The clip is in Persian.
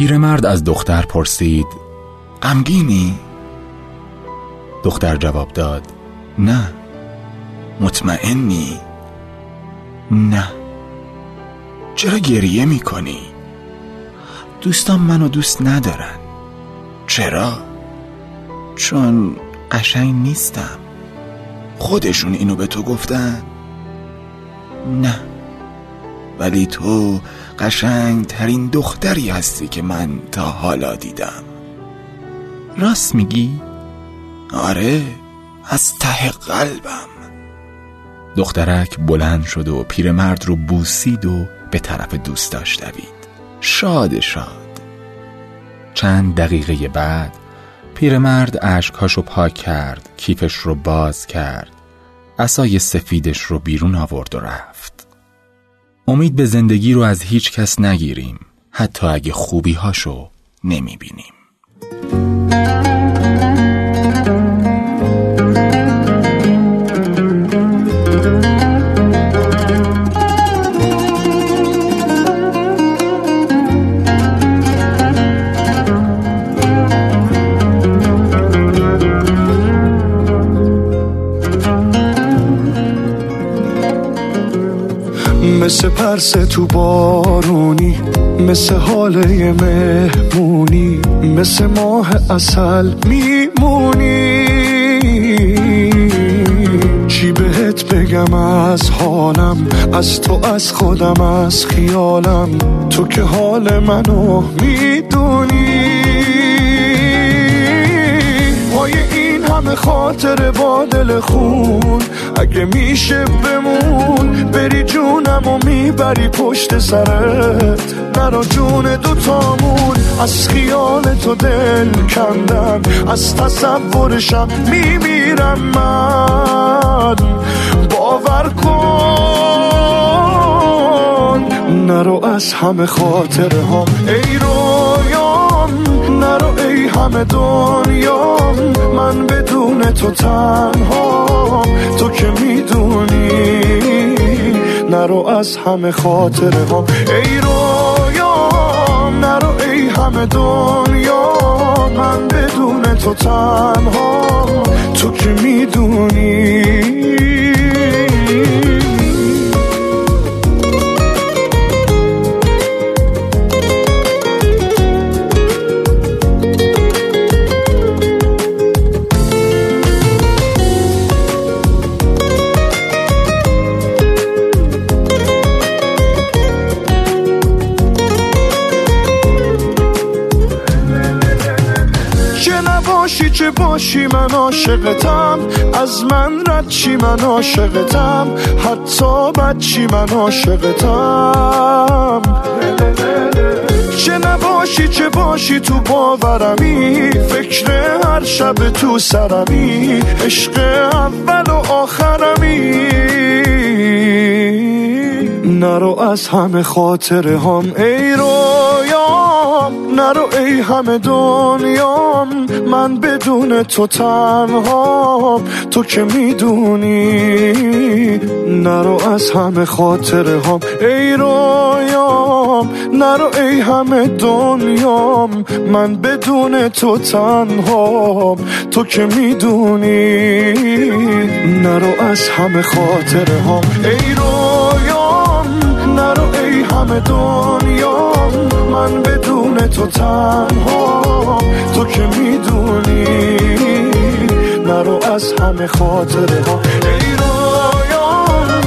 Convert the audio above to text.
پیرمرد از دختر پرسید غمگینی؟ دختر جواب داد نه مطمئنی؟ نه چرا گریه می‌کنی؟ دوستان منو دوست ندارن چرا؟ چون قشنگ نیستم خودشون اینو به تو گفتن؟ نه ولی تو قشنگ ترین دختری هستی که من تا حالا دیدم. راست میگی؟ آره از ته قلبم. دخترک بلند شد و پیرمرد رو بوسید و به طرف دوستاش دوید. شاد شاد. چند دقیقه بعد پیرمرد اشکهاشو پاک کرد کیفش رو باز کرد عصای سفیدش رو بیرون آورد و رفت. امید به زندگی رو از هیچ کس نگیریم. حتی اگه خوبی هاشو نمی بینیم مثل پرس تو بارونی مثل حاله مهمونی مثل ماه اصل میمونی. چی بهت بگم از حالم از تو از خودم از خیالم؟ تو که حال منو می‌دونی. همه خاطر با دل خون. اگه میشه بمون بری جونم و می‌بری پشت سرت. نرا جون دوتامون از خیال تو دل کندن. از تصورشم میمیرم من. باور کن نرو از همه خاطر هم ای رویام نرو ای همه دنیام من بدون تو تنها تو که می‌دونی نرو از همه خاطر هم ای رویام نرو ای همه دنیا من بدون تو تنها تو که می‌دونی باشی چه باشی من عاشقتم. از من رد چی من عاشقتم. حتی چی من عاشقتم. چه نباشی چه باشی تو باورمی. فکر هر شب تو سرمی. عشق اول و آخرمی. نرو از همه خاطر هم ای رویام نرو ای همه دنیام من بدون تو تنها تو که می‌دونی. نرو از همه خاطر هم ای رویام نرو ای همه دنیام من بدون تو تنها تو که می‌دونی. نرو از همه خاطر هم ای رویام نرو ای همه دنیا من بدون تو تنها. تو که می‌دونی نرو از همه خاطره ها ای رویان